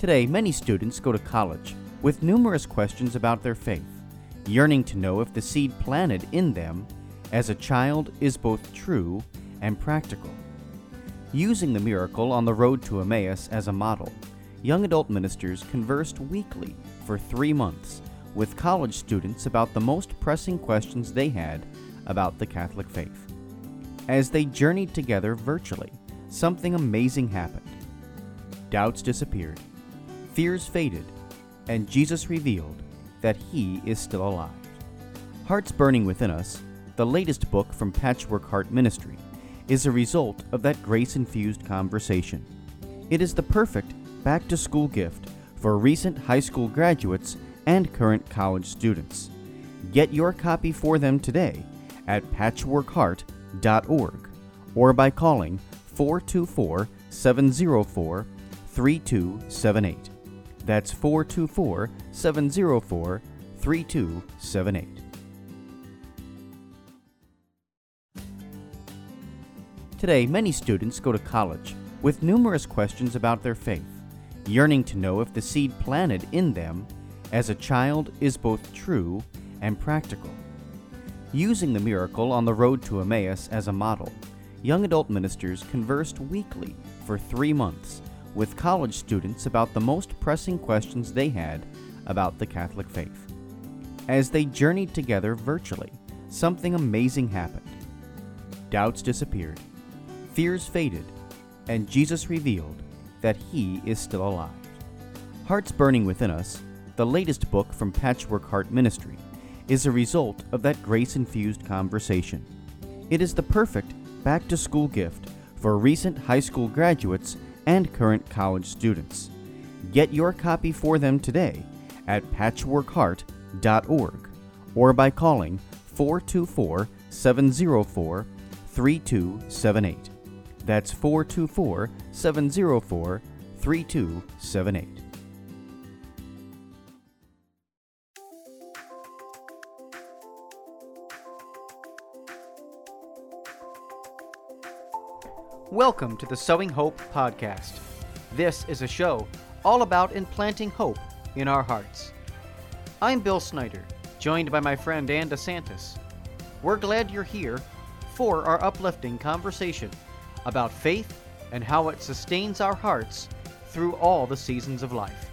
Today, many students go to college with numerous questions about their faith, yearning to know if the seed planted in them as a child is both true and practical. Using the miracle on the road to Emmaus as a model, young adult ministers conversed weekly for three months with college students about the most pressing questions they had about the Catholic faith. As they journeyed together virtually, something amazing happened. Doubts disappeared, fears faded, and Jesus revealed that He is still alive. Hearts Burning Within Us, the latest book from Patchwork Heart Ministry, is a result of that grace infused conversation. It is the perfect back to school gift for recent high school graduates and current college students. Get your copy for them today at patchworkheart.org or by calling 424 704 3278. That's 424 704 3278. Today, many students go to college with numerous questions about their faith, yearning to know if the seed planted in them as a child is both true and practical. Using the miracle on the road to Emmaus as a model, young adult ministers conversed weekly for three months with college students about the most pressing questions they had about the Catholic faith. As they journeyed together virtually, something amazing happened. Doubts disappeared, fears faded, and Jesus revealed that He is still alive. Hearts Burning Within Us, the latest book from Patchwork Heart Ministry, is a result of that grace infused conversation. It is the perfect back to school gift for recent high school graduates and current college students. Get your copy for them today at patchworkheart.org or by calling 424 704 3278. That's 424 704 3278. Welcome to the Sowing Hope podcast. This is a show all about implanting hope in our hearts. I'm Bill Snyder, joined by my friend Ann DeSantis. We're glad you're here for our uplifting conversation about faith and how it sustains our hearts through all the seasons of life.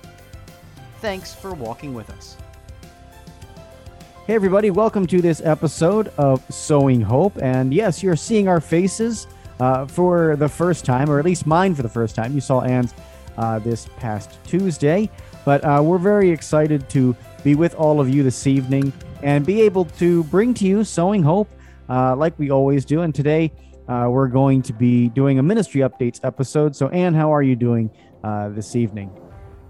Thanks for walking with us. Hey, everybody, welcome to this episode of Sowing Hope. And yes, you're seeing our faces uh, for the first time, or at least mine for the first time. You saw Anne's uh, this past Tuesday, but uh, we're very excited to be with all of you this evening and be able to bring to you Sowing Hope uh, like we always do. And today uh, we're going to be doing a ministry updates episode. So, Anne, how are you doing uh, this evening?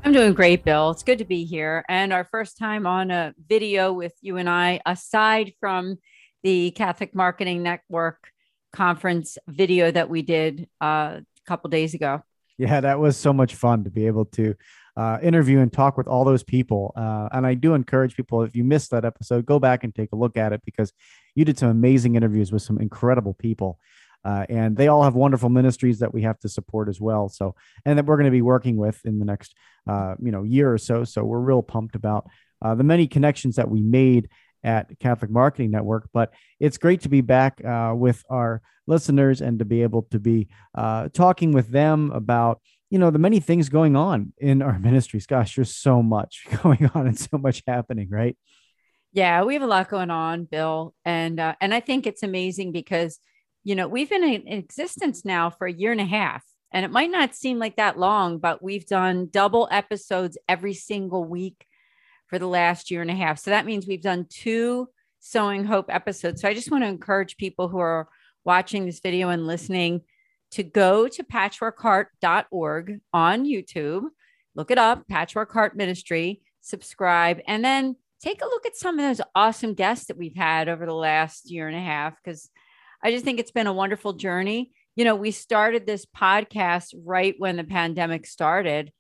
I'm doing great, Bill. It's good to be here. And our first time on a video with you and I, aside from the Catholic Marketing Network conference video that we did uh, a couple days ago. Yeah, that was so much fun to be able to uh, interview and talk with all those people. Uh, and I do encourage people, if you missed that episode, go back and take a look at it because you did some amazing interviews with some incredible people. Uh, and they all have wonderful ministries that we have to support as well. So, and that we're going to be working with in the next, uh, you know, year or so. So we're real pumped about uh, the many connections that we made at Catholic Marketing Network. But it's great to be back uh, with our listeners and to be able to be uh, talking with them about you know the many things going on in our ministries. Gosh, there's so much going on and so much happening, right? Yeah, we have a lot going on, Bill, and uh, and I think it's amazing because you know we've been in existence now for a year and a half. And it might not seem like that long, but we've done double episodes every single week for the last year and a half. So that means we've done two Sowing Hope episodes. So I just want to encourage people who are watching this video and listening to go to patchworkheart.org on YouTube, look it up, Patchwork Heart Ministry, subscribe, and then take a look at some of those awesome guests that we've had over the last year and a half because I just think it's been a wonderful journey. You know, we started this podcast right when the pandemic started.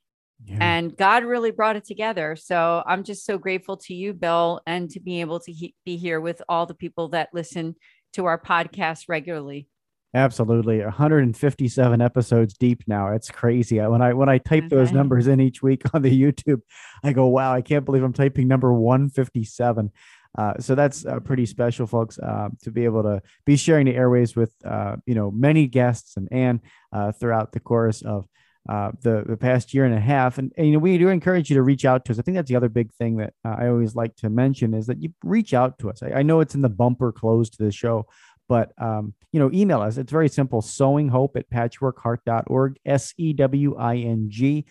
Yeah. And God really brought it together. So I'm just so grateful to you, Bill, and to be able to he- be here with all the people that listen to our podcast regularly. Absolutely, 157 episodes deep now. It's crazy. When I when I type okay. those numbers in each week on the YouTube, I go, "Wow, I can't believe I'm typing number 157." Uh, so that's uh, pretty special, folks, uh, to be able to be sharing the airways with uh, you know many guests and Anne uh, throughout the course of uh, the the past year and a half. And, and, you know we do encourage you to reach out to us. I think that's the other big thing that I always like to mention is that you reach out to us. I, I know it's in the bumper close to the show, but um, you know, email us. It's very simple: sewing hope at patchworkheart.org. S E W I N G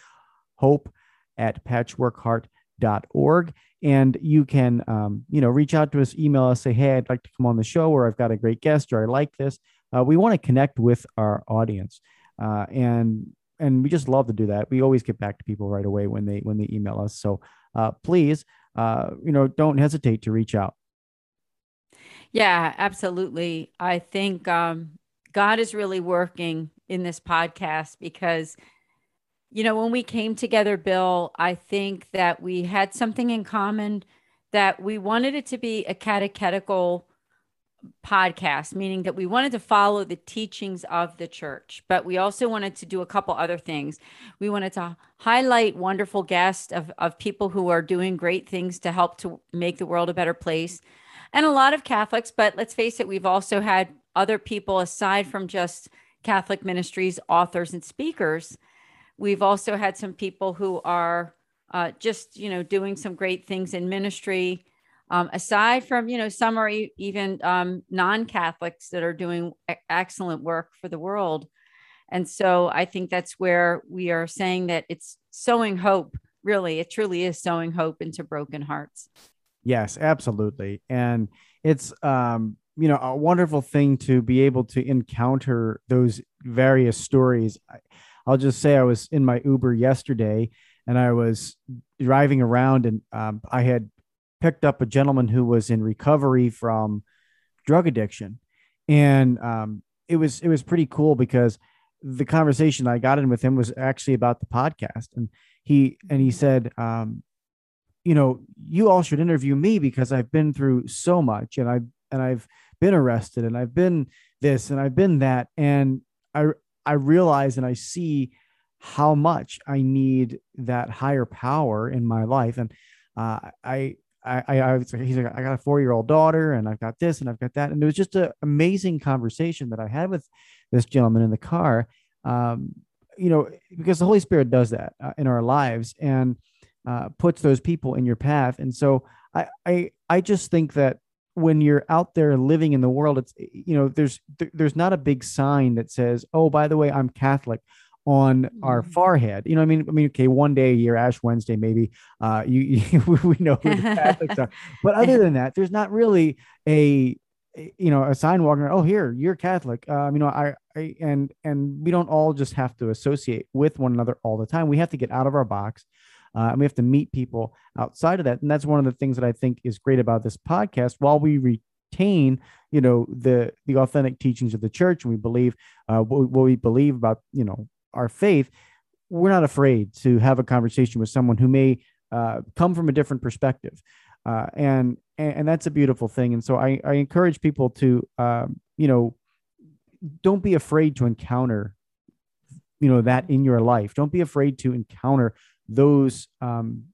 hope at patchworkheart.org. And you can, um, you know, reach out to us, email us, say, hey, I'd like to come on the show, or I've got a great guest, or I like this. Uh, we want to connect with our audience, uh, and and we just love to do that. We always get back to people right away when they when they email us. So uh, please, uh, you know, don't hesitate to reach out. Yeah, absolutely. I think um, God is really working in this podcast because, you know, when we came together, Bill, I think that we had something in common that we wanted it to be a catechetical podcast, meaning that we wanted to follow the teachings of the church, but we also wanted to do a couple other things. We wanted to highlight wonderful guests of, of people who are doing great things to help to make the world a better place and a lot of Catholics, but let's face it, we've also had other people aside from just Catholic ministries, authors, and speakers. We've also had some people who are uh, just, you know, doing some great things in ministry. Um, aside from, you know, some are e- even um, non Catholics that are doing excellent work for the world. And so I think that's where we are saying that it's sowing hope, really. It truly is sowing hope into broken hearts. Yes, absolutely. And it's um, you know, a wonderful thing to be able to encounter those various stories. I'll just say I was in my Uber yesterday and I was driving around and um, I had picked up a gentleman who was in recovery from drug addiction. And um, it was it was pretty cool because the conversation I got in with him was actually about the podcast. And he and he said, um, you know, you all should interview me because I've been through so much and I've and I've been arrested and I've been this and I've been that. And I I realize and I see how much I need that higher power in my life. And uh, I I, I, I was he's like, I got a four year old daughter and I've got this and I've got that. And it was just an amazing conversation that I had with this gentleman in the car. Um, you know, because the Holy Spirit does that uh, in our lives. And uh, puts those people in your path. And so I, I, I just think that when you're out there living in the world, it's, you know, there's, there's not a big sign that says, oh, by the way, I'm Catholic on mm-hmm. our forehead. You know, I mean, I mean, okay, one day a year, Ash Wednesday, maybe uh, you, you we know who the Catholics are, but other than that, there's not really a, you know, a sign walking around. Oh, here you're Catholic. Um, you know, I, I, and and we don't all just have to associate with one another all the time. We have to get out of our box uh, and we have to meet people outside of that. And that's one of the things that I think is great about this podcast. While we retain, you know, the the authentic teachings of the church, and we believe uh, what, what we believe about, you know, our faith, we're not afraid to have a conversation with someone who may uh, come from a different perspective. Uh, and, and that's a beautiful thing. And so I, I encourage people to, um, you know, don't be afraid to encounter, you know, that in your life. Don't be afraid to encounter those um,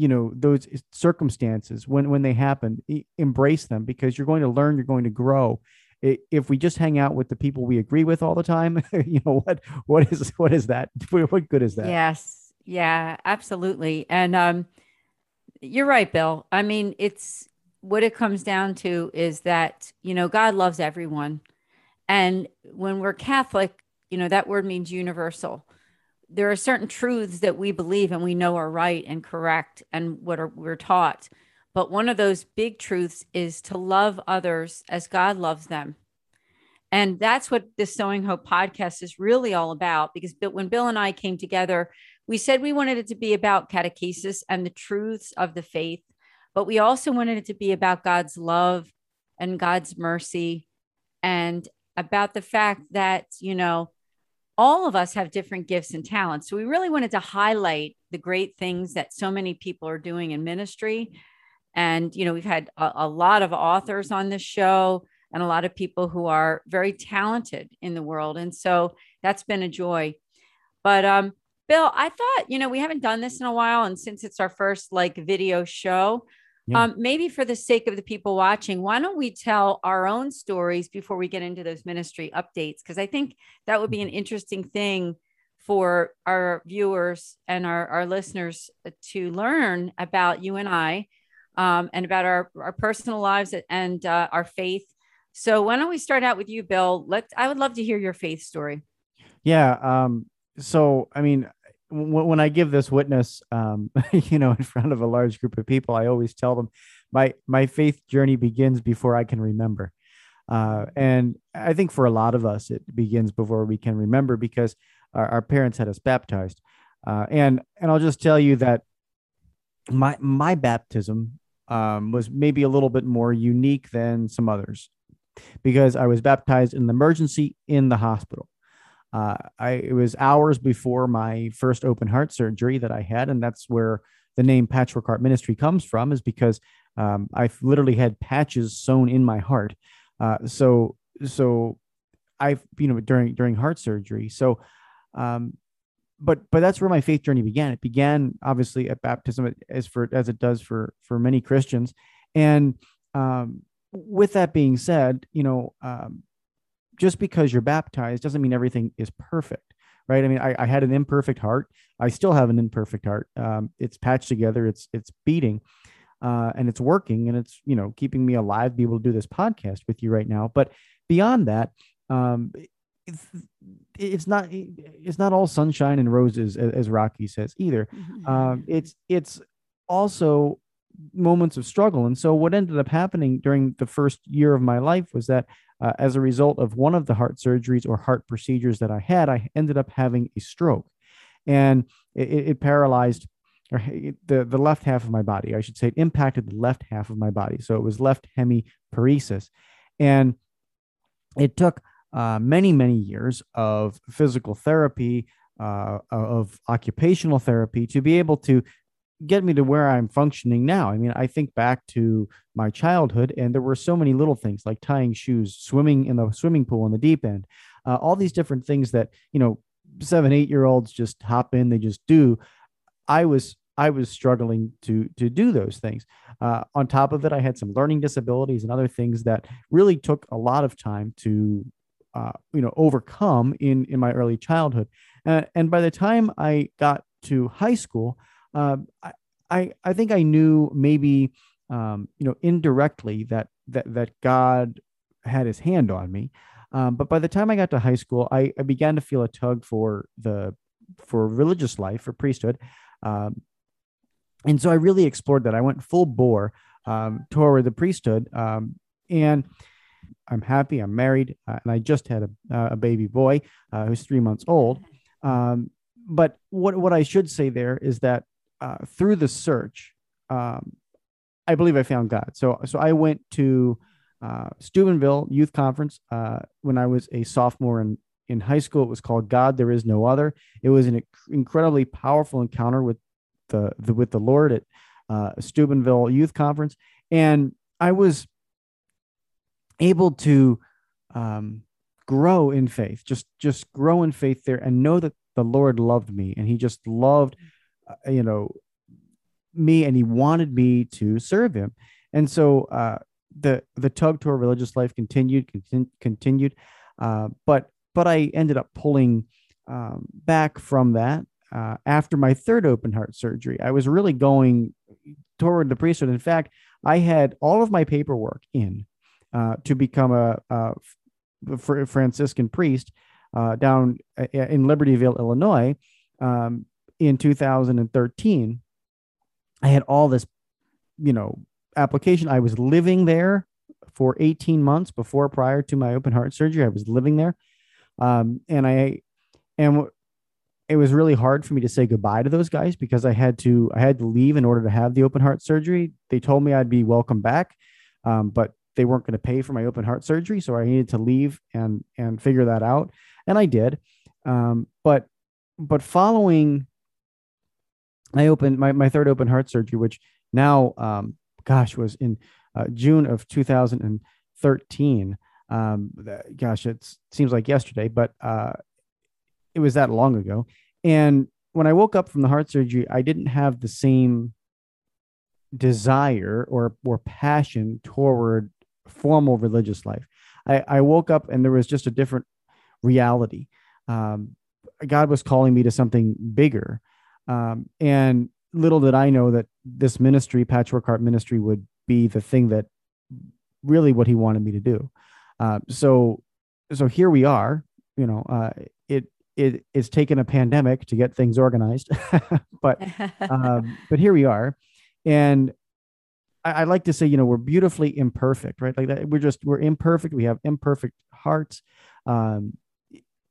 you know those circumstances when when they happen embrace them because you're going to learn you're going to grow if we just hang out with the people we agree with all the time you know what what is what is that? What good is that? Yes. Yeah absolutely. And um you're right bill. I mean it's what it comes down to is that you know god loves everyone. And when we're catholic you know that word means universal. There are certain truths that we believe and we know are right and correct and what are, we're taught. But one of those big truths is to love others as God loves them. And that's what this Sowing Hope podcast is really all about. Because when Bill and I came together, we said we wanted it to be about catechesis and the truths of the faith, but we also wanted it to be about God's love and God's mercy and about the fact that, you know, all of us have different gifts and talents. So we really wanted to highlight the great things that so many people are doing in ministry. And, you know, we've had a, a lot of authors on this show, and a lot of people who are very talented in the world. And so that's been a joy. But um, Bill, I thought, you know, we haven't done this in a while. And since it's our first like video show, yeah. um, maybe for the sake of the people watching, why don't we tell our own stories before we get into those ministry updates? Because I think that would be an interesting thing for our viewers and our, our listeners to learn about you and I um, and about our, our personal lives and uh, our faith. So why don't we start out with you, Bill? Let I would love to hear your faith story. Yeah. Um, so I mean, w- when I give this witness, um, you know, in front of a large group of people, I always tell them my my faith journey begins before I can remember. Uh, and I think for a lot of us, it begins before we can remember because our, our parents had us baptized. Uh, and and I'll just tell you that my my baptism um, was maybe a little bit more unique than some others because I was baptized in the emergency in the hospital. Uh, I it was hours before my first open heart surgery that I had, and that's where the name Patchwork Heart Ministry comes from, is because um, I've literally had patches sewn in my heart. Uh, so so I've you know during during heart surgery. So um, but but that's where my faith journey began. It began obviously at baptism, as for as it does for for many Christians. And um, with that being said, you know, um, just because you're baptized doesn't mean everything is perfect, right? I mean, I, I had an imperfect heart. I still have an imperfect heart. Um, it's patched together. It's it's beating, uh, and it's working, and it's you know keeping me alive, be able to do this podcast with you right now. But beyond that, um, it's, it's not it's not all sunshine and roses as, as Rocky says either. Mm-hmm. Um, it's it's also moments of struggle. And so what ended up happening during the first year of my life was that uh, as a result of one of the heart surgeries or heart procedures that I had, I ended up having a stroke, and it, it paralyzed or the, the left half of my body. I should say it impacted the left half of my body. So it was left hemiparesis. And it took uh, many, many years of physical therapy, uh, of occupational therapy to be able to get me to where I'm functioning now. I mean, I think back to my childhood, and there were so many little things like tying shoes, swimming in the swimming pool in the deep end, uh, all these different things that you know seven, eight year olds just hop in, they just do. I was I was struggling to to do those things. Uh, on top of it, I had some learning disabilities and other things that really took a lot of time to uh, you know overcome in in my early childhood. Uh, and by the time i got to high school uh, I, I think i knew maybe um, you know indirectly that that that god had his hand on me. Um, but by the time i got to high school I, I began to feel a tug for the for religious life for priesthood. Um, and so i really explored that. I went full bore um, toward the priesthood um, and I'm happy. I'm married, uh, and I just had a, uh, a baby boy uh, who's three months old. Um, but what what I should say there is that uh, through the search, um, I believe I found God. So so I went to uh, Steubenville Youth Conference uh, when I was a sophomore in in high school. It was called God There Is No Other. It was an incredibly powerful encounter with the, the with the Lord at Steubenville Youth Conference, and I was able to um, grow in faith, just just grow in faith there, and know that the Lord loved me, and He just loved, uh, you know, me, and He wanted me to serve Him, and so uh, the the tug toward religious life continued, continu- continued, uh, but but I ended up pulling um, back from that uh, after my third open heart surgery. I was really going toward the priesthood. In fact, I had all of my paperwork in uh, to become a, a, Franciscan priest uh, down uh, in Libertyville, Illinois, um, in 2013. I had all this, you know, application. I was living there for 18 months before prior to my open heart surgery. I was living there, um, and I and it was really hard for me to say goodbye to those guys because I had to I had to leave in order to have the open heart surgery. They told me I'd be welcome back, um, but they weren't going to pay for my open heart surgery, so I needed to leave and and figure that out, and I did. Um, but but following, I opened my my third open heart surgery, which now, um, gosh, was in uh, June of 2013. Um, gosh, it seems like yesterday, but uh, it was that long ago. And when I woke up from the heart surgery, I didn't have the same desire or or passion toward formal religious life. I, I woke up and there was just a different reality. Um, God was calling me to something bigger. Um, and little did I know that this ministry, Patchwork Heart Ministry, would be the thing that really what he wanted me to do. Uh, so, so here we are. You know, uh, it it it's taken a pandemic to get things organized, but um, but here we are, and I, I, like to say, you know, we're beautifully imperfect, right? Like that, we're just we're imperfect. We have imperfect hearts. Um,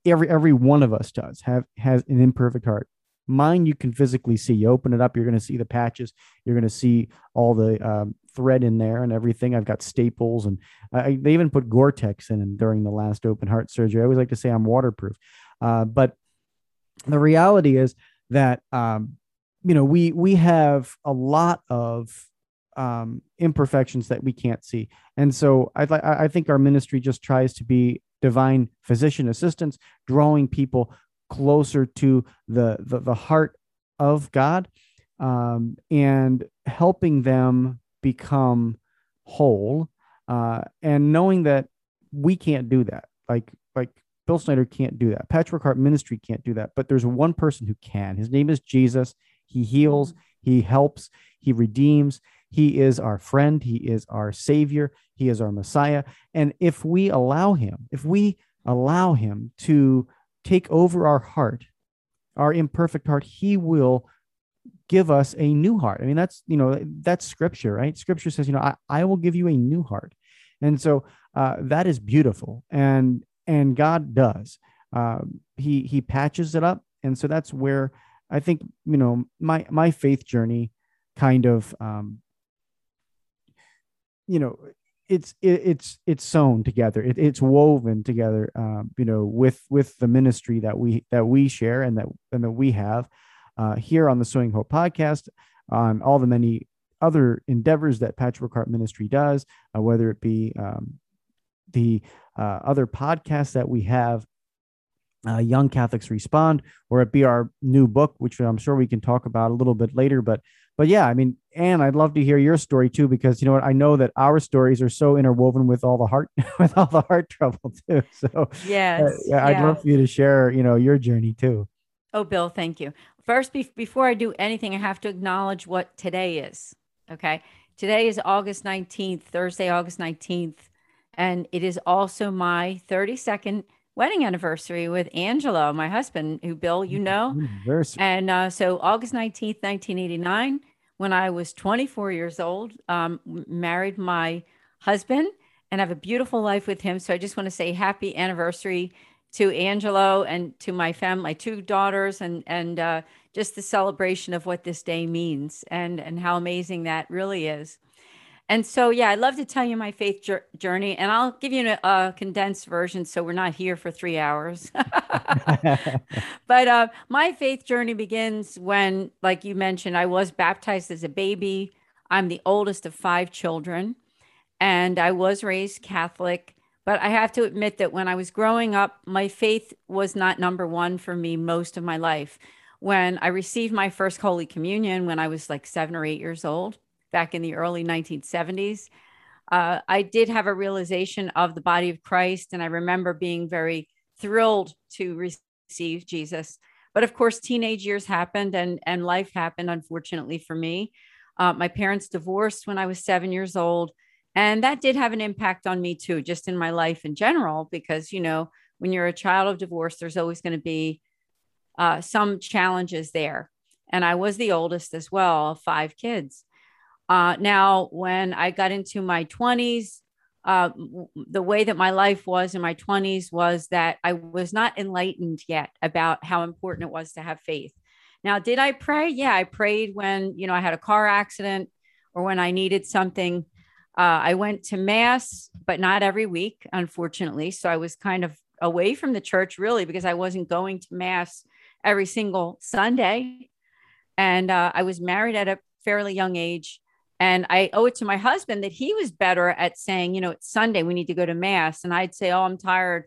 every every one of us does have has an imperfect heart. Mine, you can physically see. You open it up, you're going to see the patches. You're going to see all the um, thread in there and everything. I've got staples, and I, they even put Gore-Tex in during the last open heart surgery. I always like to say I'm waterproof, uh, but the reality is that um, you know we we have a lot of um, imperfections that we can't see, and so I I think our ministry just tries to be divine physician assistants, drawing people closer to the the, the heart of God um, and helping them become whole uh, and knowing that we can't do that. Like like bill snyder can't do that. Patchwork heart ministry can't do that. But there's one person who can. His name is jesus. He heals. He helps. He redeems he is our friend he is our savior he is our messiah and if we allow him if we allow him to take over our heart, our imperfect heart, he will give us a new heart. I mean, that's, you know, that's scripture, right? Scripture says, you know, I, I will give you a new heart. And so uh, that is beautiful. And, and God does, um, he, he patches it up. And so that's where I think, you know, my, my faith journey kind of, um, you know, it's it, it's it's sewn together. It, it's woven together um, you know with with the ministry that we that we share and that and that we have uh, here on the sowing hope podcast on all the many other endeavors that patchwork heart ministry does uh, whether it be um, the uh, other podcasts that we have uh, young catholics respond or it be our new book which i'm sure we can talk about a little bit later but but yeah, I mean, Anne, I'd love to hear your story too, because you know what? I know that our stories are so interwoven with all the heart, with all the heart trouble too. So yes, uh, yeah, I'd love for you to share, you know, your journey too. Oh, Bill, thank you. First, be- before I do anything, I have to acknowledge what today is. Okay. Today is August 19th, Thursday, August 19th. And it is also my 32nd wedding anniversary with Angelo, my husband, who Bill, you know. And uh, so August 19th, 1989 when I was 24 years old, um, married my husband and have a beautiful life with him. So I just want to say happy anniversary to Angelo and to my family, my two daughters, and and uh, just the celebration of what this day means and and how amazing that really is. And so, yeah, I'd love to tell you my faith journey, and I'll give you a, a, condensed version so we're not here for three hours. but uh, my faith journey begins when, like you mentioned, I was baptized as a baby. I'm the oldest of five children, and I was raised Catholic. But I have to admit that when I was growing up, my faith was not number one for me most of my life. When I received my first Holy Communion when I was like seven or eight years old, back in the early 1970s. Uh, I did have a realization of the body of Christ, and I remember being very thrilled to receive Jesus. But of course, teenage years happened and, and life happened, unfortunately for me. Uh, my parents divorced when I was seven years old. And that did have an impact on me too, just in my life in general, because, you know, when you're a child of divorce, there's always going to be uh, some challenges there. And I was the oldest as well, five kids. Uh, now, when I got into my 20s, uh, the way that my life was in my 20s was that I was not enlightened yet about how important it was to have faith. Now, did I pray? Yeah, I prayed when, you know, I had a car accident or when I needed something. Uh, I went to mass, but not every week, unfortunately. So I was kind of away from the church really because I wasn't going to mass every single Sunday. And uh, I was married at a fairly young age And I owe it to my husband that he was better at saying, you know, it's Sunday, we need to go to mass. And I'd say, oh, I'm tired.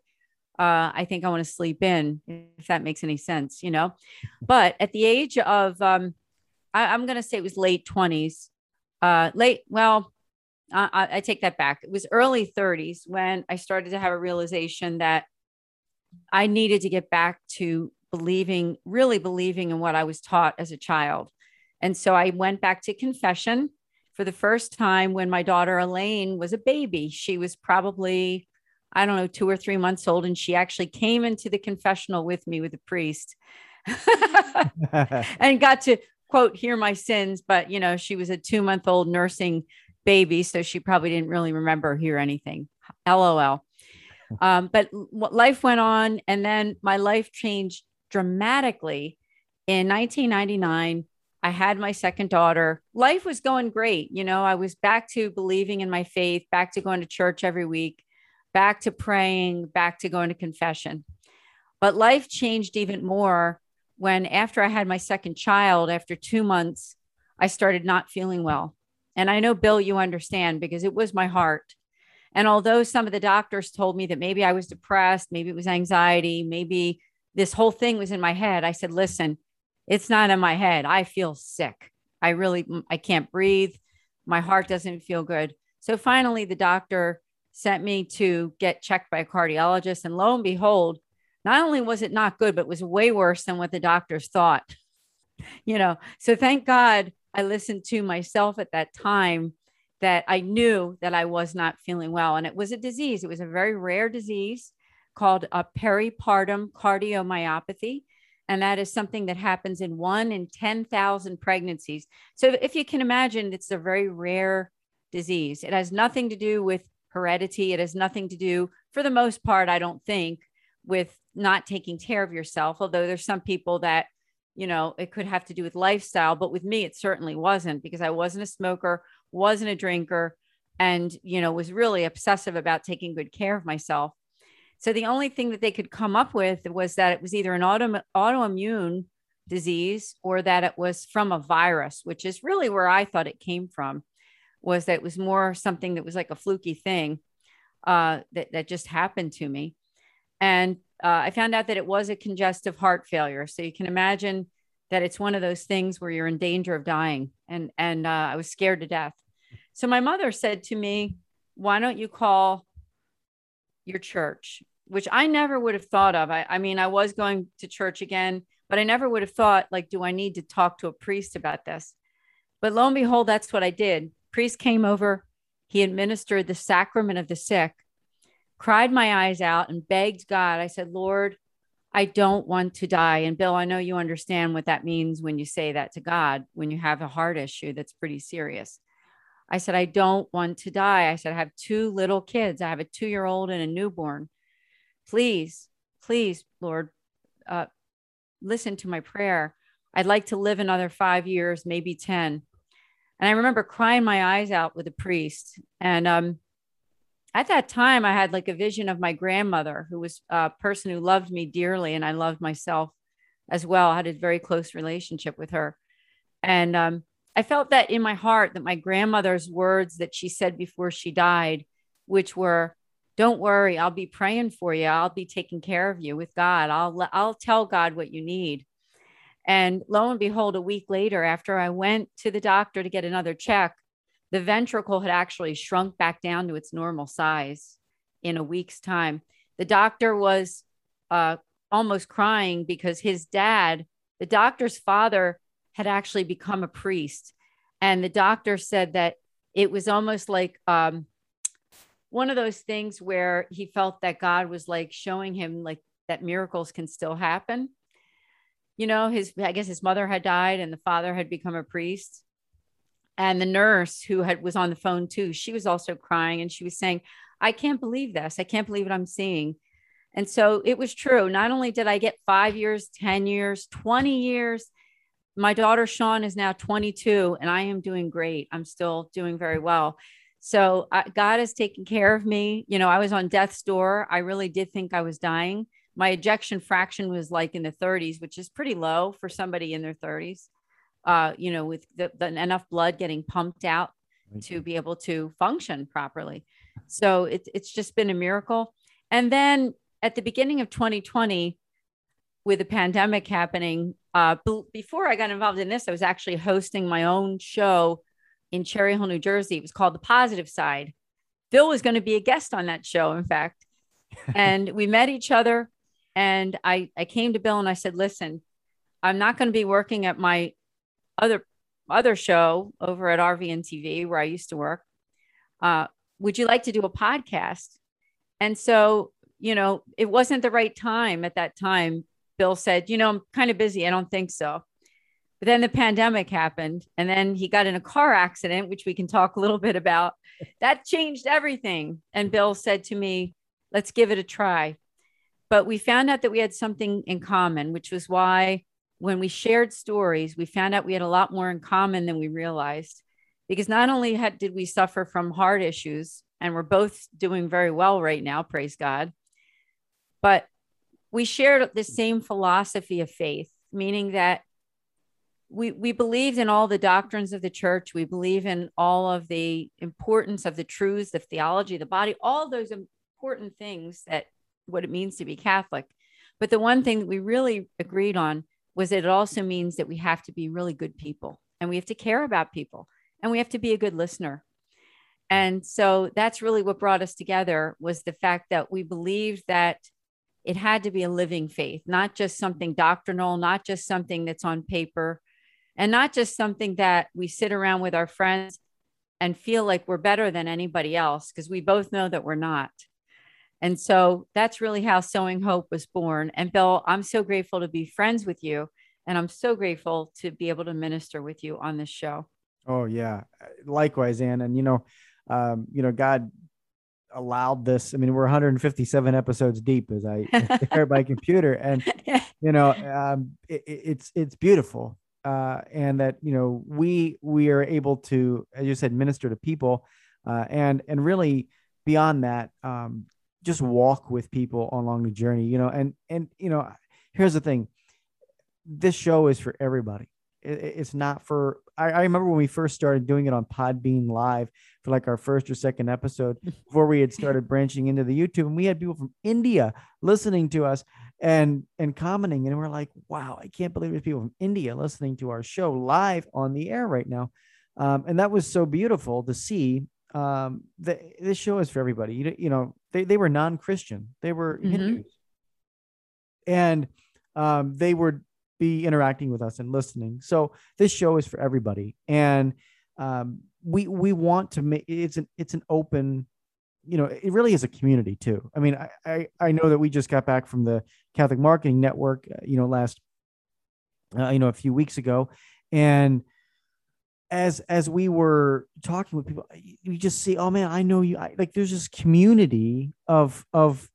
Uh, I think I want to sleep in, if that makes any sense, you know. But at the age of, um, I, am going to say it was late 20s, uh, late, well, I, I take that back. It was early 30s when I started to have a realization that I needed to get back to believing, really believing in what I was taught as a child. And so I went back to confession for the first time when my daughter Elaine was a baby. She was probably, I don't know, two or three months old. And she actually came into the confessional with me with the priest and got to quote, hear my sins. But, you know, she was a two month old nursing baby. So she probably didn't really remember hear anything. LOL. Um, but life went on. And then my life changed dramatically in 1999 I had my second daughter. Life was going great. You know, I was back to believing in my faith, back to going to church every week, back to praying, back to going to confession. But life changed even more when, after I had my second child, after two months, I started not feeling well. And I know, Bill, you understand because it was my heart. And although some of the doctors told me that maybe I was depressed, maybe it was anxiety, maybe this whole thing was in my head, I said, listen, it's not in my head. I feel sick. I really, I can't breathe. My heart doesn't feel good. So finally, the doctor sent me to get checked by a cardiologist. And lo and behold, not only was it not good, but it was way worse than what the doctors thought. You know, so thank God I listened to myself at that time that I knew that I was not feeling well. And it was a disease, it was a very rare disease called a peripartum cardiomyopathy and that is something that happens in one in 10,000 pregnancies. So if you can imagine, it's a very rare disease. It has nothing to do with heredity. It has nothing to do, for the most part, I don't think, with not taking care of yourself. Although there's some people that, you know, it could have to do with lifestyle. But with me, it certainly wasn't because I wasn't a smoker, wasn't a drinker, and, you know, was really obsessive about taking good care of myself. So the only thing that they could come up with was that it was either an auto, autoimmune disease or that it was from a virus, which is really where I thought it came from, was that it was more something that was like a fluky thing uh, that, that just happened to me. And uh, I found out that it was a congestive heart failure. So you can imagine that it's one of those things where you're in danger of dying. And, and uh, I was scared to death. So my mother said to me, why don't you call your church which I never would have thought of. I, I mean, I was going to church again, but I never would have thought, like, do I need to talk to a priest about this? But lo and behold, that's what I did. Priest came over, he administered the sacrament of the sick, cried my eyes out, and begged God. I said, Lord, I don't want to die. And Bill, I know you understand what that means when you say that to God, when you have a heart issue that's pretty serious. I said, I don't want to die. I said, I have two little kids. I have a two year old and a newborn please, please, Lord, uh, listen to my prayer. I'd like to live another five years, maybe 10. And I remember crying my eyes out with a priest. And um, at that time, I had like a vision of my grandmother, who was a person who loved me dearly, and I loved myself as well. I had a very close relationship with her. And um, I felt that in my heart that my grandmother's words that she said before she died, which were, don't worry i'll be praying for you i'll be taking care of you with god i'll i'll tell god what you need. And lo and behold a week later after i went to the doctor to get another check the ventricle had actually shrunk back down to its normal size in a week's time. The doctor was uh, almost crying because his dad the doctor's father had actually become a priest. And the doctor said that it was almost like um, one of those things where he felt that God was like showing him like that miracles can still happen. You know, his I guess his mother had died and the father had become a priest. And the nurse who had was on the phone too, she was also crying and she was saying, I can't believe this. I can't believe what I'm seeing. And so it was true. Not only did I get five years, 10 years, 20 years, my daughter Sean is now 22 and I am doing great. I'm still doing very well. So uh, God has taken care of me. You know, I was on death's door. I really did think I was dying. My ejection fraction was like in the 30s, which is pretty low for somebody in their 30s. Uh, you know, with the, the, enough blood getting pumped out. to be able to function properly. So it's it's just been a miracle. And then at the beginning of 2020, with the pandemic happening, uh, b- before I got involved in this, I was actually hosting my own show in Cherry Hill, New Jersey. It was called The Positive Side. Bill was going to be a guest on that show, in fact. and we met each other. And I, I came to Bill and I said, listen, I'm not going to be working at my other other show over at RVN TV where I used to work. Uh, would you like to do a podcast? And so, you know, it wasn't the right time at that time. Bill said, you know, I'm kind of busy. I don't think so. But then the pandemic happened, and then he got in a car accident, which we can talk a little bit about. That changed everything. And Bill said to me, let's give it a try. But we found out that we had something in common, which was why when we shared stories, we found out we had a lot more in common than we realized. Because not only had, did we suffer from heart issues, and we're both doing very well right now, praise God, but we shared the same philosophy of faith, meaning that we, we believed in all the doctrines of the church. We believe in all of the importance of the truths, the theology, the body, all those important things that what it means to be Catholic. But the one thing that we really agreed on was that it also means that we have to be really good people and we have to care about people and we have to be a good listener and so that's really what brought us together was the fact that we believed that it had to be a living faith not just something doctrinal not just something that's on paper and not just something that we sit around with our friends and feel like we're better than anybody else because we both know that we're not and so that's really how Sowing Hope was born. And Bill, I'm so grateful to be friends with you. And I'm so grateful to be able to minister with you on this show. Oh, yeah. Likewise, Ann. And, you know, um, you know, God allowed this. I mean, we're 157 episodes deep as I stare at my computer. And, you know, um, it, it's, it's beautiful. Uh, and that, you know, we, we are able to, as you said, minister to people uh, and, and really beyond that, um, just walk with people along the journey, you know, and, and, you know, here's the thing. This show is for everybody. It, it's not for, I, I remember when we first started doing it on Podbean live for like our first or second episode before we had started branching into the YouTube and we had people from India listening to us and, and commenting. And we're like, wow, I can't believe there's people from India listening to our show live on the air right now. Um, and that was so beautiful to see um, the, this show is for everybody. You, you know, they, they were non-Christian. They were mm-hmm. Hindus. And um, they would be interacting with us and listening. So this show is for everybody. And um, we we want to make it's an it's an open you know it really is a community too. I mean i i, I know that we just got back from the catholic marketing network uh, you know last uh, you know a few weeks ago. And as as we were talking with people you just see oh man i know you. I, like there's this community of of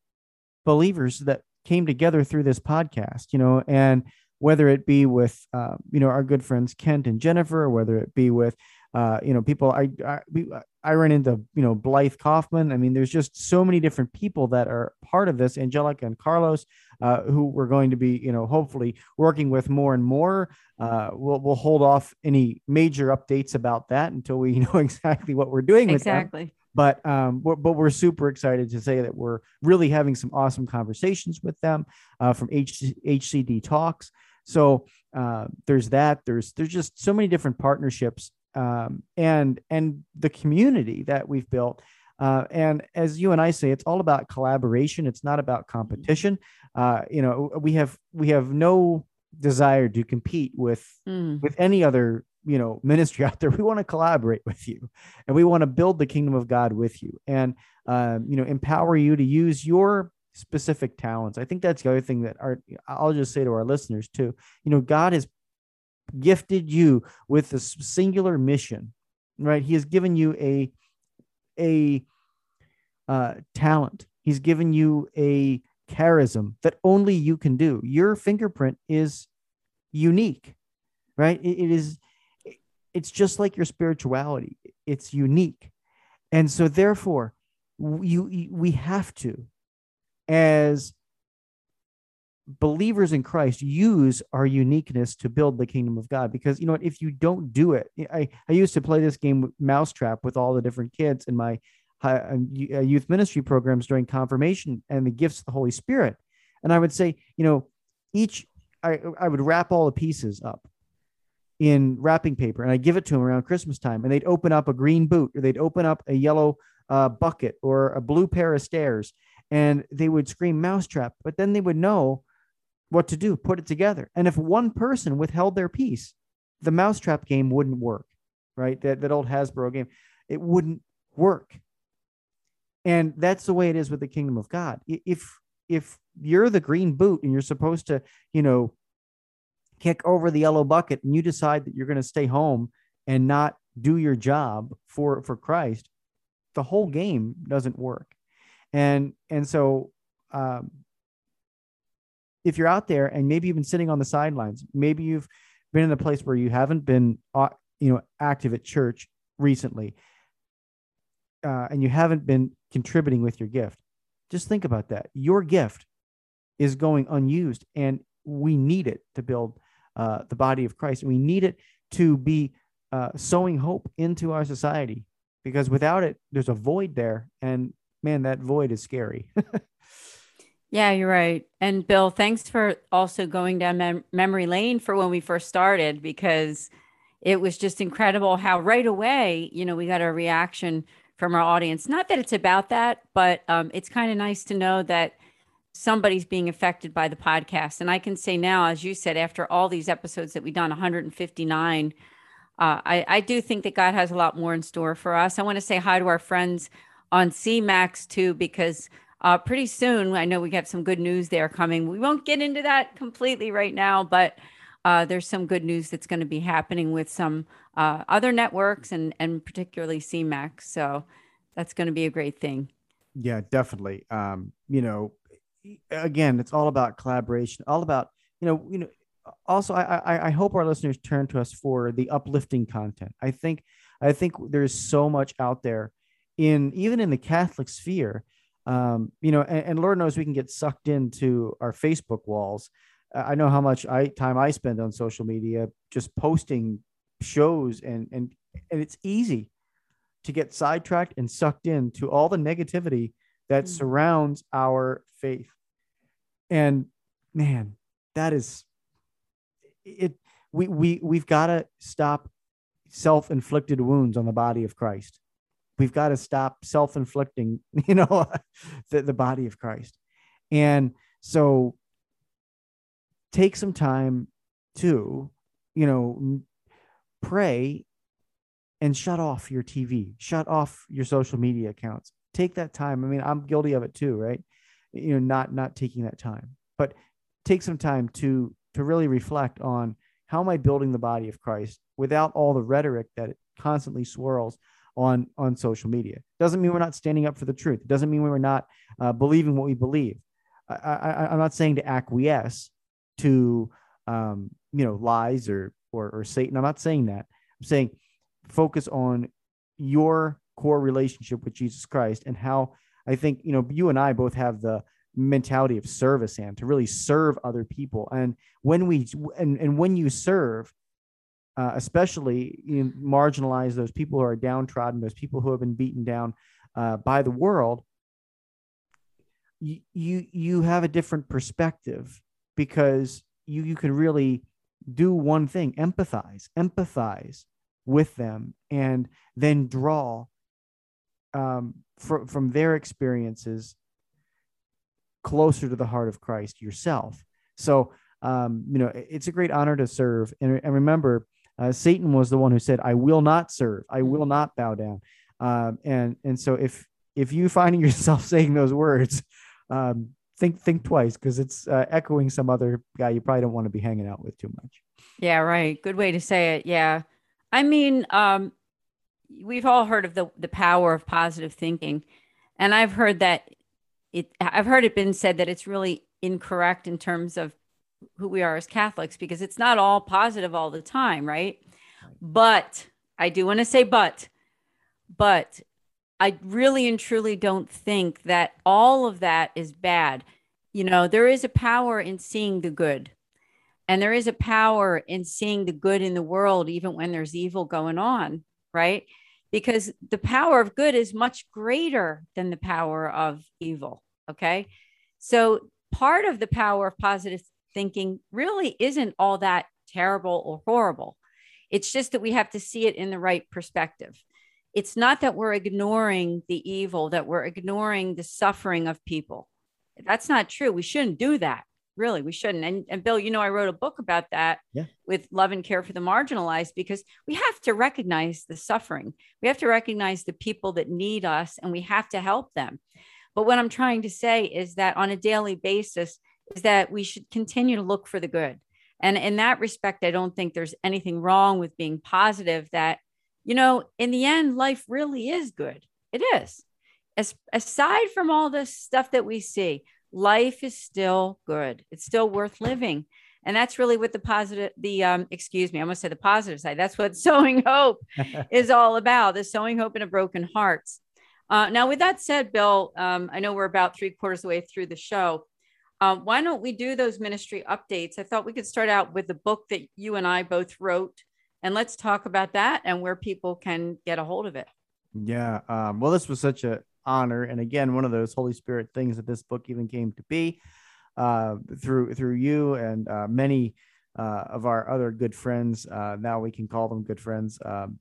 believers that came together through this podcast you know and whether it be with uh, you know our good friends kent and jennifer or whether it be with uh, you know people I, I we, I ran into, you know, Blythe Kaufman. I mean, there's just so many different people that are part of this, Angelica and Carlos, uh, who we're going to be, you know, hopefully working with more and more. Uh, we'll, we'll hold off any major updates about that until we know exactly what we're doing exactly. with them. But um, we're, but we're super excited to say that we're really having some awesome conversations with them uh, from H- HCD Talks. So uh, there's that. There's there's just so many different partnerships um, and and the community that we've built. Uh, and as you and I say, it's all about collaboration. It's not about competition. Uh, you know, we have we have no desire to compete with mm. with any other you know ministry out there. We want to collaborate with you, and we want to build the kingdom of God with you, and um, you know, empower you to use your specific talents. I think that's the other thing that our I'll just say to our listeners too. You know, God has gifted you with a singular mission, right? He has given you a a uh, talent. He's given you a charism that only you can do. Your fingerprint is unique, right? it, it is. It's just like your spirituality. It's unique, and so therefore, you we have to, as believers in Christ use our uniqueness to build the kingdom of God. Because you know what, if you don't do it, I, I used to play this game Mousetrap with all the different kids in my uh, youth ministry programs during confirmation and the gifts of the Holy Spirit. And I would say, you know, each I, I would wrap all the pieces up in wrapping paper and I give it to them around Christmas time and they'd open up a green boot or they'd open up a yellow uh, bucket or a blue pair of stairs and they would scream mousetrap, but then they would know what to do, put it together. And if one person withheld their piece, the mousetrap game wouldn't work, right? That, that old Hasbro game, it wouldn't work. And that's the way it is with the kingdom of God. If if you're the green boot and you're supposed to, you know, kick over the yellow bucket and you decide that you're going to stay home and not do your job for for Christ, the whole game doesn't work. And and so um, if you're out there and maybe you've been sitting on the sidelines, maybe you've been in a place where you haven't been, uh, you know, active at church recently, uh, and you haven't been contributing with your gift, just think about that. Your gift is going unused, and we need it to build uh, the body of Christ. We need it to be uh, sowing hope into our society, because without it, there's a void there, and man, that void is scary. Yeah, you're right. And Bill, thanks for also going down mem- memory lane for when we first started because it was just incredible how right away, you know, we got a reaction from our audience. Not that it's about that, but um, it's kind of nice to know that somebody's being affected by the podcast. And I can say now, as you said, after all these episodes that we've done, 159, uh, I, I do think that God has a lot more in store for us. I want to say hi to our friends on CMAX too, because uh, pretty soon. I know we got some good news there coming. We won't get into that completely right now, but uh, there's some good news that's going to be happening with some uh, other networks and and particularly CMAX. So that's going to be a great thing. Yeah, definitely. Um, you know, again, it's all about collaboration, all about you know, you know. Also, I, I I hope our listeners turn to us for the uplifting content. I think I think there's so much out there in even in the Catholic sphere um, you know, and, and, Lord knows we can get sucked into our Facebook walls. I know how much I time I spend on social media just posting shows and and and it's easy to get sidetracked and sucked into all the negativity that mm-hmm. surrounds our faith. And man, that is it we we we've got to stop self-inflicted wounds on the body of Christ we've got to stop self-inflicting you know the, the body of christ. And so take some time to you know pray and shut off your tv shut off your social media accounts. Take that time. I mean i'm guilty of it too right? You know not not taking that time. But take some time to to really reflect on how am i building the body of christ without all the rhetoric that constantly swirls on on social media. Doesn't mean we're not standing up for the truth. It doesn't mean we're not uh, believing what we believe. I, I'm not saying to acquiesce to um, you know lies or, or or Satan. I'm not saying that. I'm saying focus on your core relationship with Jesus Christ and how I think you know you and I both have the mentality of service and to really serve other people. And when we and, and when you serve, uh, especially you know, marginalize those people who are downtrodden, those people who have been beaten down uh, by the world, you, you you have a different perspective because you you can really do one thing: empathize, empathize with them, and then draw um, from from their experiences closer to the heart of Christ yourself. So um, you know it's a great honor to serve, and, and remember uh, Satan was the one who said, "I will not serve. I will mm-hmm. not bow down." Um, and and so if if you finding yourself saying those words, um, think think twice because it's uh, echoing some other guy you probably don't want to be hanging out with too much. Yeah, right. Good way to say it. Yeah, I mean, um, we've all heard of the the power of positive thinking, and I've heard that it. I've heard it been said that it's really incorrect in terms of who we are as Catholics because it's not all positive all the time, right? But I do want to say, but, but I really and truly don't think that all of that is bad. you know, there is a power in seeing the good. And there is a power in seeing the good in the world, even when there's evil going on, right? Because the power of good is much greater than the power of evil. Okay. So part of the power of positive thinking really isn't all that terrible or horrible. It's just that we have to see it in the right perspective. It's not that we're ignoring the evil, that we're ignoring the suffering of people. That's not true. We shouldn't do that. Really, we shouldn't. And, and Bill, you know, I wrote a book about that yeah. with love and care for the marginalized because we have to recognize the suffering. We have to recognize the people that need us and we have to help them. But what I'm trying to say is that on a daily basis, is that we should continue to look for the good. And in that respect, I don't think there's anything wrong with being positive that, you know, in the end, life really is good. It is. As, aside from all this stuff that we see, life is still good. It's still worth living. And that's really what the positive, the, um, excuse me, I must say the positive side. That's what sowing hope is all about the sowing hope in a broken hearts. Uh, now, with that said, Bill, um, I know we're about three quarters of the way through the show. Um, why don't we do those ministry updates? I thought we could start out with the book that you and I both wrote, and let's talk about that and where people can get a hold of it. Yeah. Um, well, this was such an honor, and again, one of those Holy Spirit things that this book even came to be uh, through through you and uh, many uh, of our other good friends. Uh, now we can call them good friends. Um,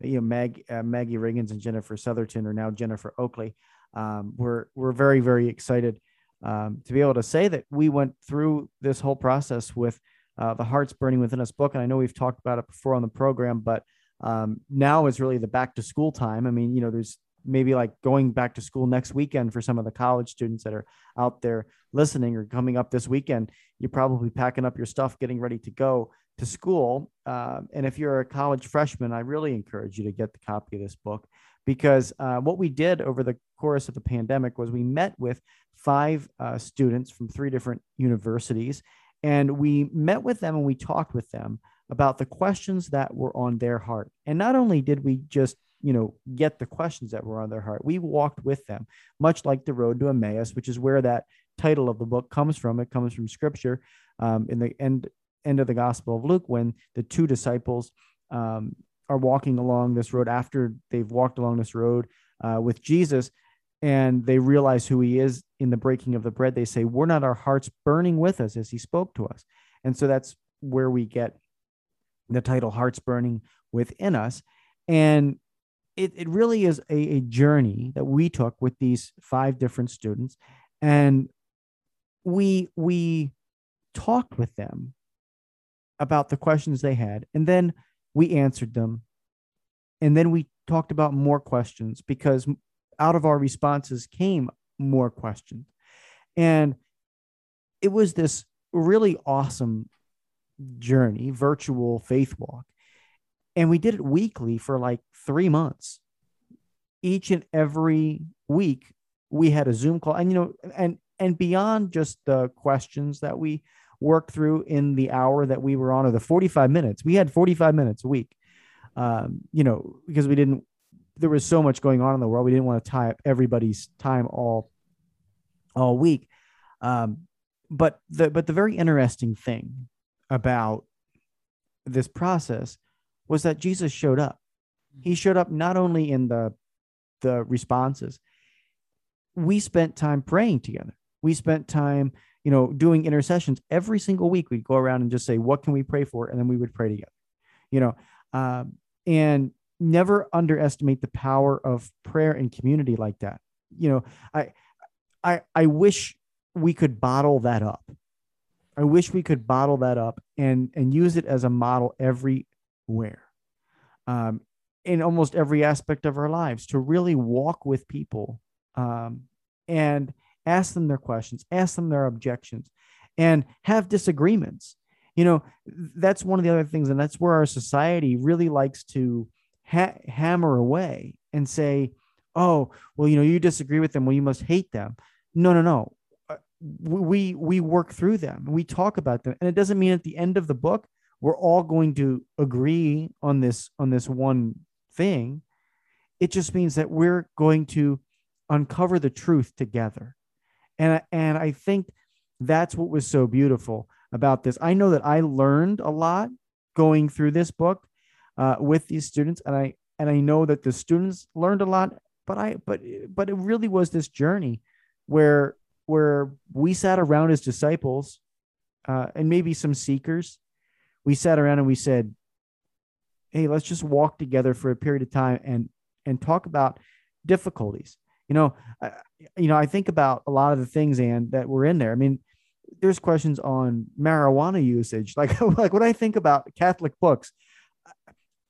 you know, Mag, uh, Maggie Riggins and Jennifer Southerton are now Jennifer Oakley. Um, we're we're very very excited um, to be able to say that we went through this whole process with uh, the hearts burning within us book. And i know we've talked about it before on the program but um, now is really the back to school time. I mean you know there's maybe like going back to school next weekend for some of the college students that are out there listening or coming up this weekend. You're probably packing up your stuff getting ready to go to school. Uh, and if you're a college freshman i really encourage you to get the copy of this book because uh, what we did over the course of the pandemic was we met with five uh, students from three different universities and we met with them and we talked with them about the questions that were on their heart. And not only did we just you know get the questions that were on their heart we walked with them much like the road to emmaus which is where that title of the book comes from. It comes from scripture um, in the end end of the gospel of luke when the two disciples um, are walking along this road after they've walked along this road uh, with Jesus and they realize who he is in the breaking of the bread, they say, We're not our hearts burning with us as he spoke to us. And so that's where we get the title Hearts Burning Within Us. And it, it really is a, a journey that we took with these five different students. And we we talked with them about the questions they had. And then we answered them. And then we talked about more questions because out of our responses came more questions. And it was this really awesome journey, virtual faith walk. And we did it weekly for like three months. Each and every week, we had a Zoom call. And, you know, and, and beyond just the questions that we work through in the hour that we were on or the 45 minutes. We had 45 minutes a week, um, you know, because we didn't, there was so much going on in the world. We didn't want to tie up everybody's time all, all week. Um, but the, but the very interesting thing about this process was that Jesus showed up. He showed up not only in the, the responses, we spent time praying together. We spent time you know, doing intercessions every single week. We'd go around and just say, what can we pray for? And then we would pray together, you know, um, and never underestimate the power of prayer and community like that. You know, I, I, I wish we could bottle that up. I wish we could bottle that up and, and use it as a model everywhere. Um, in almost every aspect of our lives to really walk with people um, and ask them their questions, ask them their objections, and have disagreements. You know, that's one of the other things, and that's where our society really likes to ha- hammer away and say, "Oh, well, you know, you disagree with them, well, you must hate them." No, no, no. Uh, we we work through them. We talk about them, and it doesn't mean at the end of the book we're all going to agree on this on this one thing. It just means that we're going to uncover the truth together and and I think that's what was so beautiful about this. I know that I learned a lot going through this book uh, with these students, and I and I know that the students learned a lot. But I but but it really was this journey where where we sat around as disciples uh, and maybe some seekers. We sat around and we said, "Hey, let's just walk together for a period of time and and talk about difficulties." You know, I, you know, I think about a lot of the things and that were in there. I mean, there's questions on marijuana usage. Like, like when I think about Catholic books,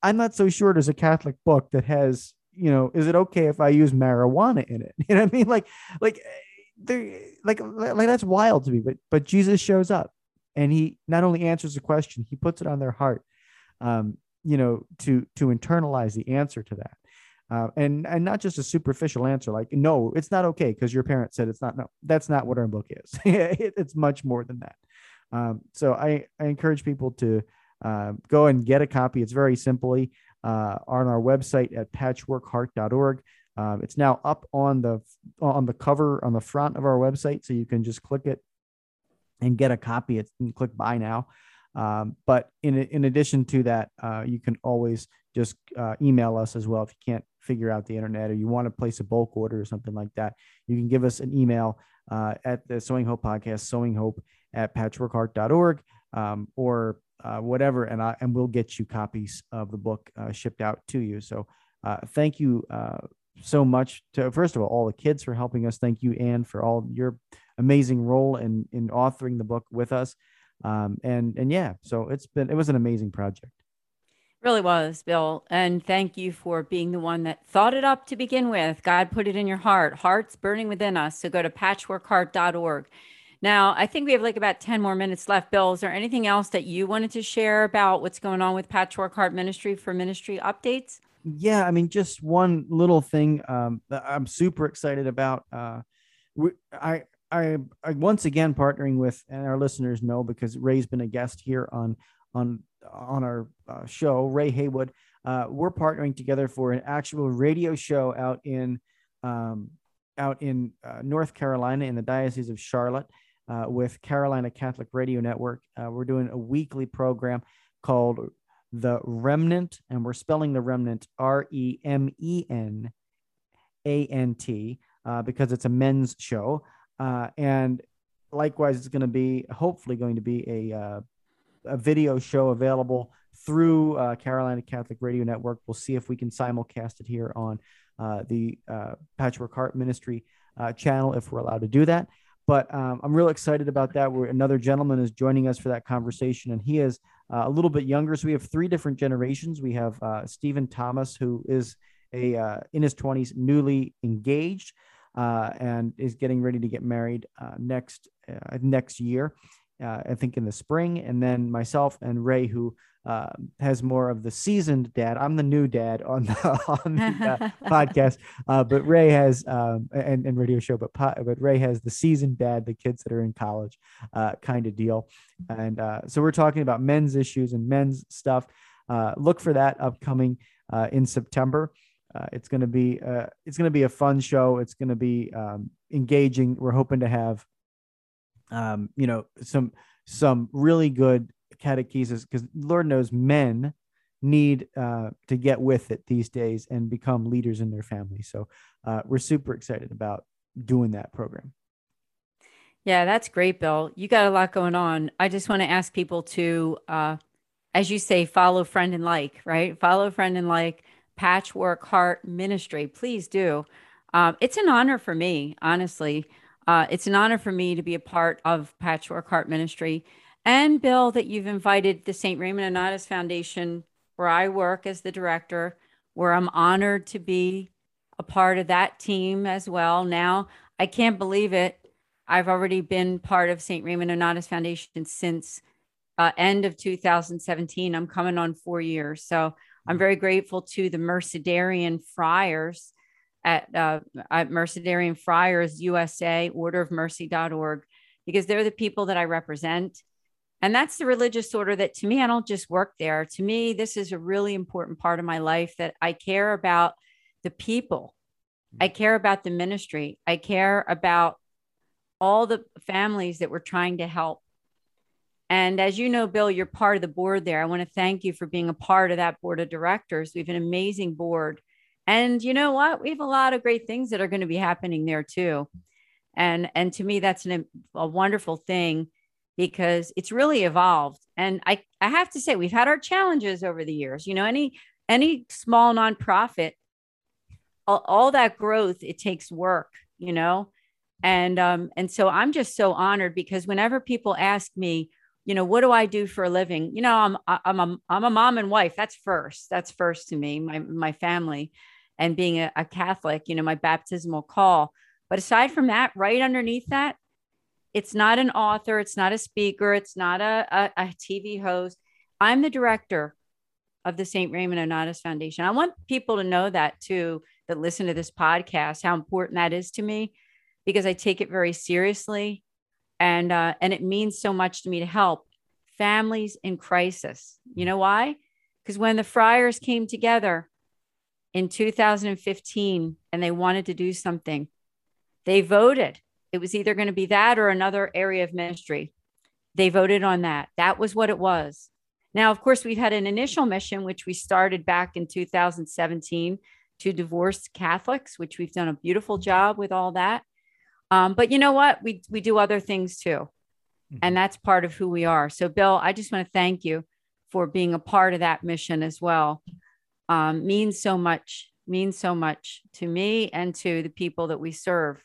I'm not so sure there's a Catholic book that has, you know, is it okay if I use marijuana in it? You know what I mean? Like, like there, like, like that's wild to me. But but Jesus shows up, and he not only answers the question, he puts it on their heart, um, you know, to to internalize the answer to that. Uh, and and not just a superficial answer like no it's not okay because your parent said it's not no that's not what our book is. It, it's much more than that. Um, so I, I encourage people to uh, go and get a copy. It's very simply uh, on our website at patchworkheart.org um, it's now up on the on the cover on the front of our website so you can just click it and get a copy it's click buy now. Um, but in, in addition to that, uh, you can always just uh, email us as well if you can't figure out the internet or you want to place a bulk order or something like that. You can give us an email uh, at the Sowing Hope podcast, Sowing hope at patchworkheart.org um, or uh, whatever, and I, and we'll get you copies of the book uh, shipped out to you. So uh, thank you so much to first of all all the kids for helping us. Thank you, Anne, for all your amazing role in in authoring the book with us. Um, and and yeah, so it's been it was an amazing project. Really was, Bill. And thank you for being the one that thought it up to begin with. God put it in your heart. Hearts burning within us. So go to patchworkheart.org. Now, I think we have like about 10 more minutes left. Bill, is there anything else that you wanted to share about what's going on with Patchwork Heart Ministry for ministry updates? Yeah, I mean, just one little thing um, that I'm super excited about. Uh, we, I I, I once again partnering with, and our listeners know because Ray's been a guest here on on on our uh, show, Ray Haywood. Uh, we're partnering together for an actual radio show out in um, out in uh, North Carolina in the Diocese of Charlotte uh, with Carolina Catholic Radio Network. Uh, we're doing a weekly program called The Remnant, and we're spelling the Remnant R E M E N A N T uh, because it's a men's show. And likewise, it's going to be hopefully going to be a, a video show available through uh, Carolina Catholic Radio Network. We'll see if we can simulcast it here on uh, the uh, Patchwork Heart Ministry uh, channel if we're allowed to do that. But um, I'm real excited about that. Where another gentleman is joining us for that conversation, and he is a little bit younger. So we have three different generations. We have Stephen Thomas, who is a in his 20s, newly engaged uh, and is getting ready to get married uh, next uh, next year. Uh, I think in the spring, and then myself and Ray, who uh, has more of the seasoned dad. I'm the new dad on the on the podcast, but Ray has um, and, and radio show, but but Ray has the seasoned dad, the kids that are in college, kind of deal. And so we're talking about men's issues and men's stuff. look for that upcoming in September. Uh, it's going to be uh, it's going to be a fun show. It's going to be um, engaging. We're hoping to have, um, you know, some some really good catechesis because Lord knows men need uh, to get with it these days and become leaders in their family. So uh, we're super excited about doing that program. Yeah, that's great, Bill. You got a lot going on. I just want to ask people to, uh, as you say, follow, friend, and like, right? Follow, friend, and like Patchwork Heart Ministry. Please do. Um, it's an honor for me, honestly. Uh, it's an honor for me to be a part of Patchwork Heart Ministry. And Bill, that you've invited the St. Raymond Nonnatus Foundation, where I work as the director, where I'm honored to be a part of that team as well. Now, I can't believe it. I've already been part of St. Raymond Nonnatus Foundation since uh, end of 2017. I'm coming on four years. So I'm very grateful to the Mercedarian Friars at, uh, at Mercedarian Friars USA, orderofmercy.org, because they're the people that I represent. And that's the religious order that to me, I don't just work there. To me, this is a really important part of my life that I care about the people. I care about the ministry. I care about all the families that we're trying to help. And as you know, Bill, you're part of the board there. I want to thank you for being a part of that board of directors. We have an amazing board. And you know what? We have a lot of great things that are going to be happening there too. And and to me, that's an, a wonderful thing because it's really evolved. And I, I have to say, we've had our challenges over the years. You know, any any small nonprofit, all, all that growth, it takes work, you know. And um, and so I'm just so honored because whenever people ask me, you know, what do I do for a living? You know, I'm I'm a I'm a mom and wife. That's first. That's first to me, my my family, and being a, a Catholic. You know, my baptismal call. But aside from that, right underneath that, it's not an author, it's not a speaker, it's not a, a, a TV host. I'm the director of the St. Raymond Nonnatus Foundation. I want people to know that too, that listen to this podcast, how important that is to me, because I take it very seriously and uh, and it means so much to me to help families in crisis. You know why? Because when the friars came together in 2015 and they wanted to do something, they voted. It was either going to be that or another area of ministry. They voted on that. That was what it was. Now, of course, we've had an initial mission, which we started back in 2017 to divorce Catholics, which we've done a beautiful job with all that. Um, but you know what? We we do other things too, mm-hmm. and that's part of who we are. So, Bill, I just want to thank you for being a part of that mission as well. Um, means so much. Means so much to me and to the people that we serve.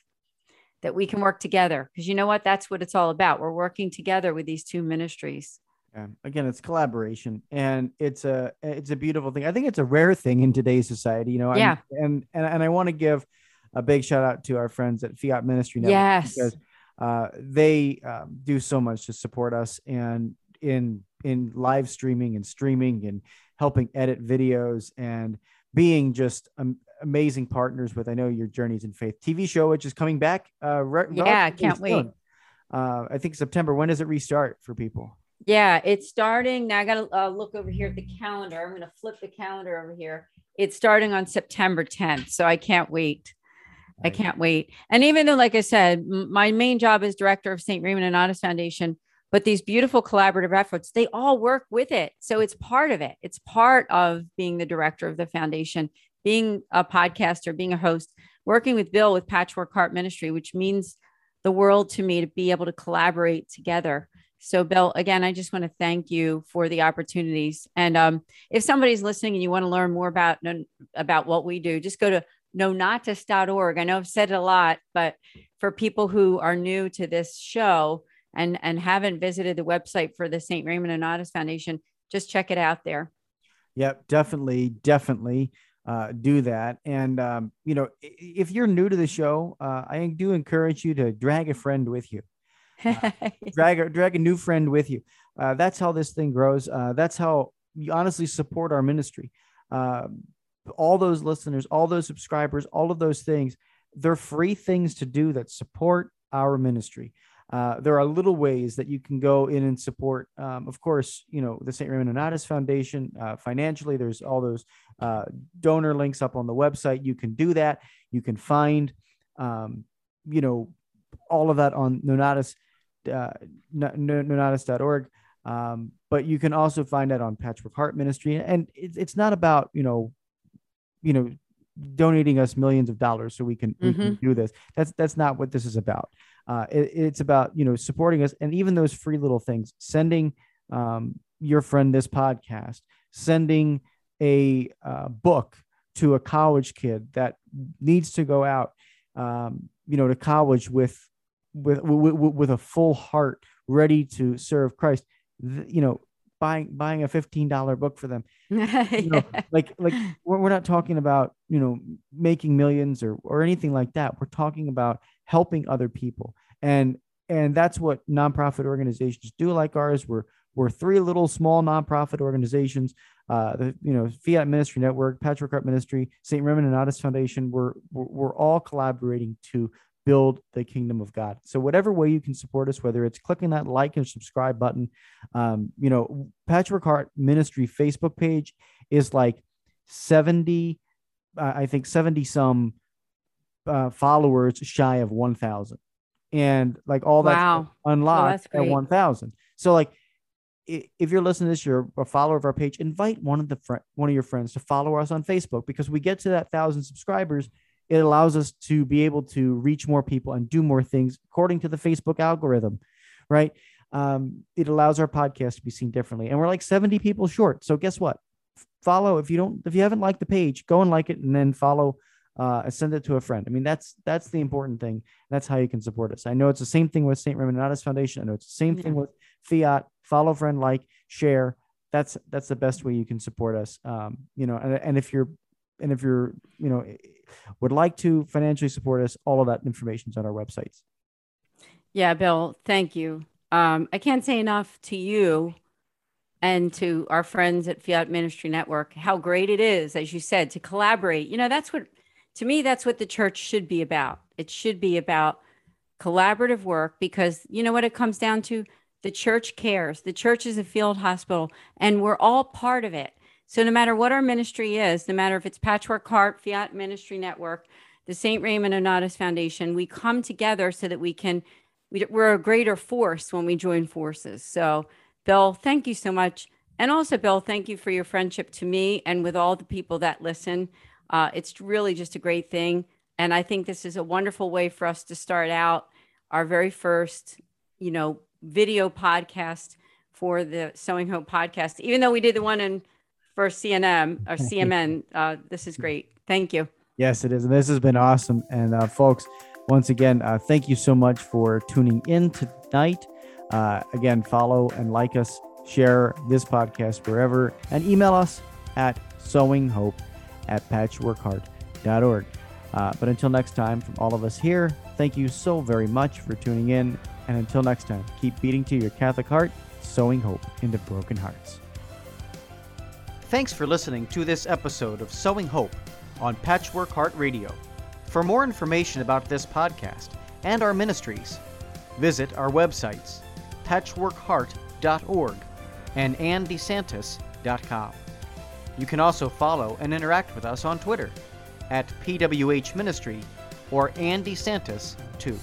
That we can work together because you know what? That's what it's all about. We're working together with these two ministries. Yeah. Again, it's collaboration, and it's a it's a beautiful thing. I think it's a rare thing in today's society. You know, yeah. And and and I want to give a big shout out to our friends at Fiat Ministry Network yes. because uh, they um, do so much to support us and in in live streaming and streaming and helping edit videos and being just um, amazing partners with I know your journeys in faith. TV show which is coming back uh re- yeah I can't wait. uh, I think September when does it restart for people? Yeah it's starting now I gotta uh, look over here at the calendar. I'm gonna flip the calendar over here. It's starting on September 10th so I can't wait. I can't wait. And even though, like I said, my main job is director of St. Raymond Nonnatus Foundation, but these beautiful collaborative efforts, they all work with it. So it's part of it. It's part of being the director of the foundation, being a podcaster, being a host, working with Bill with Patchwork Heart Ministry, which means the world to me to be able to collaborate together. So, Bill, again, I just want to thank you for the opportunities. And um, if somebody's listening and you want to learn more about about what we do, just go to nonnatus.org. I know I've said it a lot, but for people who are new to this show and, and haven't visited the website for the St. Raymond Nonnatus Foundation, just check it out there. Yep, definitely, definitely uh, do that. And, um, you know, if you're new to the show, uh, I do encourage you to drag a friend with you. Uh, drag, a, drag a new friend with you. Uh, that's how this thing grows. Uh, that's how you honestly support our ministry. Um, all those listeners, all those subscribers, all of those things, they're free things to do that support our ministry. Uh, there are little ways that you can go in and support. Um, of course, you know the St. Raymond Nonnatus Foundation uh, financially. There's all those uh, donor links up on the website. You can do that. You can find, um, you know, all of that on Nonnatus, uh, nonnatus.org. Um, but you can also find that on Patchwork Heart Ministry. And it, it's not about you know you know donating us millions of dollars so we can, mm-hmm. we can mm-hmm. do this that's that's not what this is about uh, it, it's about you know supporting us and even those free little things sending um, your friend this podcast sending a uh, book to a college kid that needs to go out um, you know to college with with, with with a full heart ready to serve christ you know buying buying a $15 book for them. You know, like like we're, we're not talking about you know making millions or or anything like that. We're talking about helping other people. And and that's what nonprofit organizations do like ours. We're we're three little small nonprofit organizations uh the you know fiat ministry network Patchwork heart ministry st raymond Nonnatus foundation. We're, we're all collaborating to build the kingdom of God. So whatever way you can support us, whether it's clicking that like and subscribe button, um, you know, Patchwork Heart Ministry Facebook page is like 70, uh, I think 70 some uh, followers shy of 1,000. and like all that Wow. unlocked at 1000 so like if you're listening to this you're a follower of our page invite one of the fri one of your friends to follow us on facebook because we get to that thousand subscribers it allows us to be able to reach more people and do more things according to the facebook algorithm right? Um, it allows our podcast to be seen differently. And we're like 70 people short. So guess what? Follow. If you don't if you haven't liked the page go and like it and then follow uh, send it to a friend. I mean that's that's the important thing. That's how you can support us. I know it's the same thing with st Nonnatus foundation. I know it's the same thing with fiat. Follow friend like share. That's that's the best way you can support us. Um, you know and, and if you're and if you're you know would like to financially support us all of that information is on our websites. Yeah, Bill, thank you. Um, I can't say enough to you and to our friends at Fiat Ministry Network how great it is, as you said, to collaborate. You know, that's what, to me, that's what the church should be about. It should be about collaborative work because you know what it comes down to? The church cares. The church is a field hospital and we're all part of it. So no matter what our ministry is, no matter if it's Patchwork Heart, Fiat Ministry Network, the St. Raymond Nonnatus Foundation, we come together so that we can we, we're a greater force when we join forces. So, Bill, thank you so much. And also, Bill, thank you for your friendship to me and with all the people that listen. Uh, it's really just a great thing. And I think this is a wonderful way for us to start out our very first, you know, video podcast for the Sowing Hope podcast. Even though we did the one in for CNM or CMN, uh, this is great. Thank you. Yes, it is. And this has been awesome. And uh, folks, once again, uh, thank you so much for tuning in tonight. Uh, again, follow and like us, share this podcast wherever, and email us at sowinghope at patchworkheart.org. Uh, but until next time, from all of us here, thank you so very much for tuning in. And until next time, keep beating to your Catholic heart, sowing hope into broken hearts. Thanks for listening to this episode of Sowing Hope on Patchwork Heart Radio. For more information about this podcast and our ministries, visit our websites patchworkheart.org and annedesantis.com. You can also follow and interact with us on Twitter at PWH Ministry or Andy Santis 2.